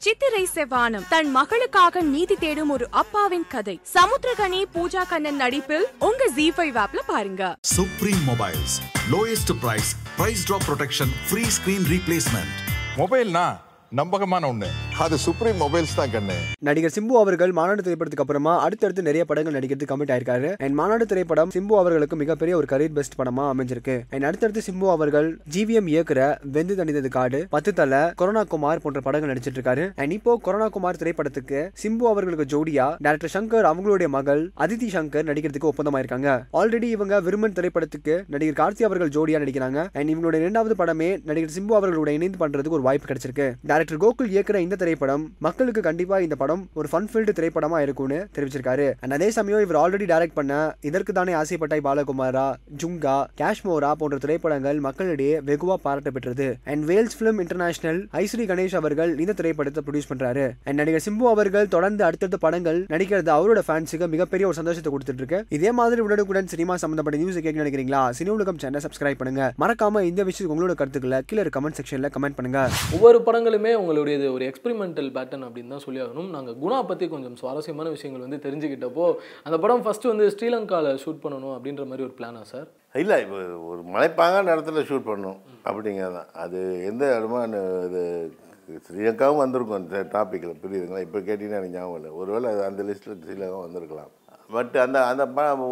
சித்திரை செவ்வானம் தன் மகளுக்காக நீதி தேடும் ஒரு அப்பாவின் கதை சமுத்திரகனி பூஜா கண்ணன் நடிப்பில் உங்க ஜி ஃபைவ் ஆப்ல பாருங்க Supreme Mobiles. Lowest price, price drop protection, free screen replacement. மொபைல்னா நம்பகமான ஒண்ணு அது சுப்ரீம் மொபைல்ஸ் தான் கண்ணு. நடிகர் சிம்பு அவர்கள் மாநாடு திரைப்படத்துக்கு அப்புறமா அடுத்தடுத்து நிறைய படங்கள் நடிக்கிறதுக்கு கமிட் ஆயிருக்காரு. அண்ட் மாநாடு திரைப்படம் சிம்பு அவர்களுக்கு மிகப்பெரிய ஒரு கரியர் பெஸ்ட் படமா அமைஞ்சிருக்கு. அண்ட் அடுத்தடுத்து சிம்பு அவர்கள் ஜிவிஎம் இயக்குற வெந்து தணிந்தது காடு பத்து தலை கொரோனா குமார் போன்ற படங்கள் நடிச்சிட்டு இருக்காரு அண்ட் இப்போ கொரோனா குமார் திரைப்படத்துக்கு சிம்பு அவர்களுக்கு ஜோடியா டேரக்டர் சங்கர் அவங்களுடைய மகள் அதிதி சங்கர் நடிக்கிறதுக்கு ஒப்பந்தமாயிருக்காங்க. ஆல்ரெடி இவங்க விருமன் திரைப்படத்துக்கு நடிகர் கார்த்தி அவர்கள் ஜோடியா நடிக்கிறாங்க. அண்ட் இவங்களுடைய இரண்டாவது படமே நடிகர் சிம்பு அவர்களோட இணைந்து பண்றதுக்கு ஒரு வாய்ப்பு கிடைச்சிருக்கு. டேரக்டர் கோகுல் இயக்குற இந்த திரைப்படம் மக்களுக்கு கண்டிப்பா இந்த படம் ஒரு ஃபன் ஃபீல்டு திரைப்படமா இருக்கும்னு தெரிவிச்சிருக்காரு. அண்ட் அதே சமயம் இவர் ஆல்ரெடி டைரக்ட் பண்ண இதற்கு தானே ஆசைப்பட்டாய் பாலகுமாரா ஜுங்கா காஷ்மோரா போன்ற திரைப்படங்கள் மக்களிடையே வெகுவா பாராட்ட பெற்றது. And Vels Film International Ishari Ganesh அவர்கள் இந்த திரைப்படத்தை ப்ரொடியூஸ் பண்றாரு. அண்ட் நடிகர் சிம்பு அவர்கள் தொடர்ந்து அடுத்தடுத்த படங்கள் நடிக்கிறது அவரோட ஃபேன்ஸுக்கு மிகப்பெரிய ஒரு சந்தோஷத்தை கொடுத்துட்டு இருக்கு இதே மாதிரி உடனுக்குடன் சினிமா சம்பந்தப்பட்ட நியூஸ் கேட்க நினைக்கிறீங்களா? சினி உலகம் சேனல் சப்ஸ்கிரைப் பண்ணுங்க. மறக்காம இந்த விஷயத்துக்கு உங்களோட கருத்துக்களை கீழே கமெண்ட் செக்ஷன்ல கமெண்ட் பண்ணுங்க. ஒவ்வொரு படங்களுமே உங்களுடைய ஒரு எக்ஸ்பெரிமெண்டல் பேட்டர்ன் அப்படின்னு தான் சொல்லி ஆகணும் நாங்கள் குணா பற்றி கொஞ்சம் சுவாரஸ்யமான விஷயங்கள் வந்து தெரிஞ்சுக்கிட்டப்போ அந்த படம் ஃபஸ்ட்டு வந்து ஸ்ரீலங்காவில் ஷூட் பண்ணணும் அப்படின்ற மாதிரி ஒரு பிளானா சார் இல்லை இப்போ ஒரு மலைப்பாங்கான இடத்துல ஷூட் பண்ணணும் அப்படிங்கிறது தான் அது எந்த இடமா இது ஸ்ரீலங்காவும் வந்திருக்கும் அந்த டாப்பிக்கில் புரியுதுங்களா? இப்போ கேட்டிங்கன்னா எனக்கு ஞாபகம் இல்லை. ஒருவேளை அது அந்த லிஸ்ட்டில் ஸ்ரீலங்கா வந்திருக்கலாம். பட் அந்த அந்த படம்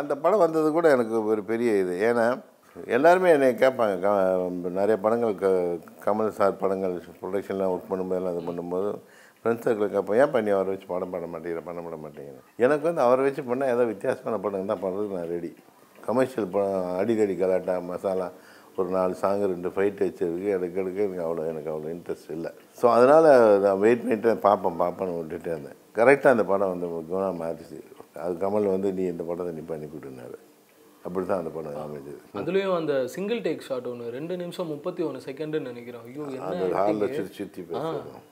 அந்த படம் வந்தது கூட எனக்கு ஒரு பெரிய இது. ஏன்னா எல்லாருமே என்னை கேட்பாங்க. க- நிறைய படங்கள் க கமல் சார் படங்கள் ப்ரொடக்ஷன்லாம் ஒர்க் பண்ணும்போதெல்லாம் இது பண்ணும்போது ஃப்ரெண்ட்ஸ் சர்க்கிள் கேட்பேன் ஏன் பண்ணி அவரை வச்சு படம் பண்ண மாட்டேங்கிற பண்ண விட மாட்டேங்கிறேன் எனக்கு வந்து அவரை வச்சு பண்ணால் ஏதோ வித்தியாசமான படம் தான் பண்ணுறதுக்கு நான் ரெடி கமர்ஷியல் படம் அடிதடி கலாட்டா மசாலா ஒரு நாலு சாங் ரெண்டு ஃபைட் வச்சிருக்கு எனக்கு எடுக்க எனக்கு அவ்வளோ எனக்கு அவ்வளோ இன்ட்ரெஸ்ட் இல்லை. ஸோ அதனால் நான் வெயிட் பண்ணிட்டு பார்ப்பேன் பார்ப்பேன்னு விட்டுட்டே இருந்தேன். கரெக்டாக அந்த படம் வந்து குணா மாறிச்சு அது கமல் வந்து நீ இந்த படத்தை நீ பண்ணி கொடுனாரு அப்படி தான் அந்த படம் அமைஞ்சது. அதுலேயும் அந்த சிங்கிள் டேக் ஷாட் ஒன்று ரெண்டு நிமிஷம் முப்பத்தி ஒன்று செகண்டுன்னு நினைக்கிறோம். ஐயோ அந்த ஹாலில். சுற்றி சுற்றி ஆ. பேசுகிறோம்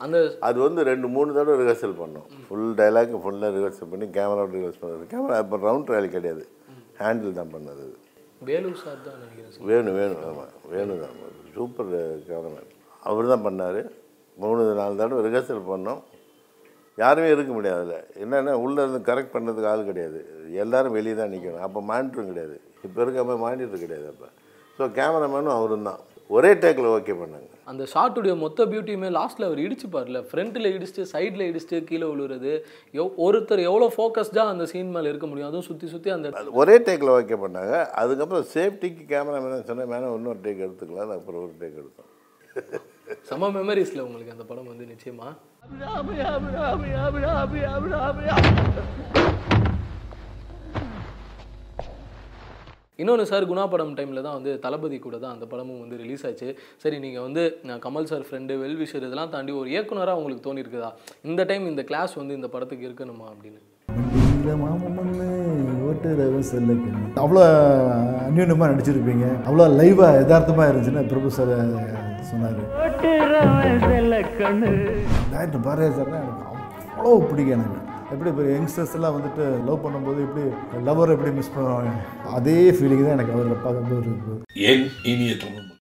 அந்த அது வந்து ரெண்டு மூணு தடவை ரிஹர்சல் பண்ணோம். ஃபுல் டைலாக் ஃபுல்லாக ரிஹர்சல் பண்ணி கேமராவோட ரிஹர்ஸ் பண்ணது. கேமரா இப்போ ரவுண்ட் ட்ரையல் கிடையாது. ஹேண்டில் தான் பண்ணது வேலு சார் தான் நினைக்கிறேன். வேணும் வேணும் ஆமாம் வேணும் தான். சூப்பர் கேமராமேன் அவர் தான் பண்ணார். மூணு நாலு தடவை ரிஹர்சல் பண்ணோம். யாருமே இருக்க முடியாது அதில். என்னென்னா உள்ளே இருந்து கரெக்ட் பண்ணுறதுக்கு ஆள் கிடையாது. எல்லாரும் வெளியே தான் நிற்கணும் அப்போ மானிட்டரும் கிடையாது. இப்போ இருக்க மாதிரி மானிட்டர் கிடையாது அப்போ. ஸோ கேமராமேனும் அவரும் தான். ஒரே டேக்கில் ஓகே பண்ணாங்க. அந்த ஷாட்டுடைய மொத்த பியூட்டியுமே லாஸ்ட்டில் அவர் இடிச்சுப்பார்ல ஃப்ரண்ட்டில் இடிச்சுட்டு சைடில் இடிச்சுட்டு கீழே விழுறது எவ் ஒருத்தர் எவ்வளோ ஃபோக்கஸ்டாக அந்த சீன் மேலே இருக்க முடியும்? அதுவும் சுற்றி சுற்றி அந்த ஒரே டேக்கில் ஓகே பண்ணாங்க. அதுக்கப்புறம் சேஃப்டிக்கு கேமராமேன் சொன்ன மேலே இன்னொரு டேக் எடுத்துக்கலாம். அப்புறம் ஒரு டேக் எடுத்தோம். செம மெமரிஸில் உங்களுக்கு அந்த படம் வந்து நிச்சயமா? இன்னொன்று சார் குணா படம் டைமில் தான் வந்து தளபதி கூட தான் அந்த படமும் வந்து ரிலீஸ் ஆச்சு. சரி நீங்கள் வந்து நான் கமல் சார் ஃப்ரெண்டு வெல்விஷர் இதெல்லாம் தாண்டி ஒரு இயக்குனராக உங்களுக்கு தோணியிருக்குதா இந்த டைம் இந்த கிளாஸ் வந்து இந்த படத்துக்கு இருக்கணுமா அப்படின்னு? அவ்வளோ அந்யூனமாக நடிச்சிருப்பீங்க. அவ்வளோ லைவாக யதார்த்தமாக இருந்துச்சுன்னா பிரபு சார் சொன்னார். டேரக்டர் பாரதிய சார்னா எனக்கு அவ்வளோ பிடிக்கும் எனக்கு. எப்படி இப்போ யங்ஸ்டர்ஸ் எல்லாம் வந்துட்டு லவ் பண்ணும்போது எப்படி லவர் எப்படி மிஸ் பண்ணுவாங்க? அதே ஃபீலிங் தான் எனக்கு அவரில் பார்க்கும்போது இருக்குது என் இனிய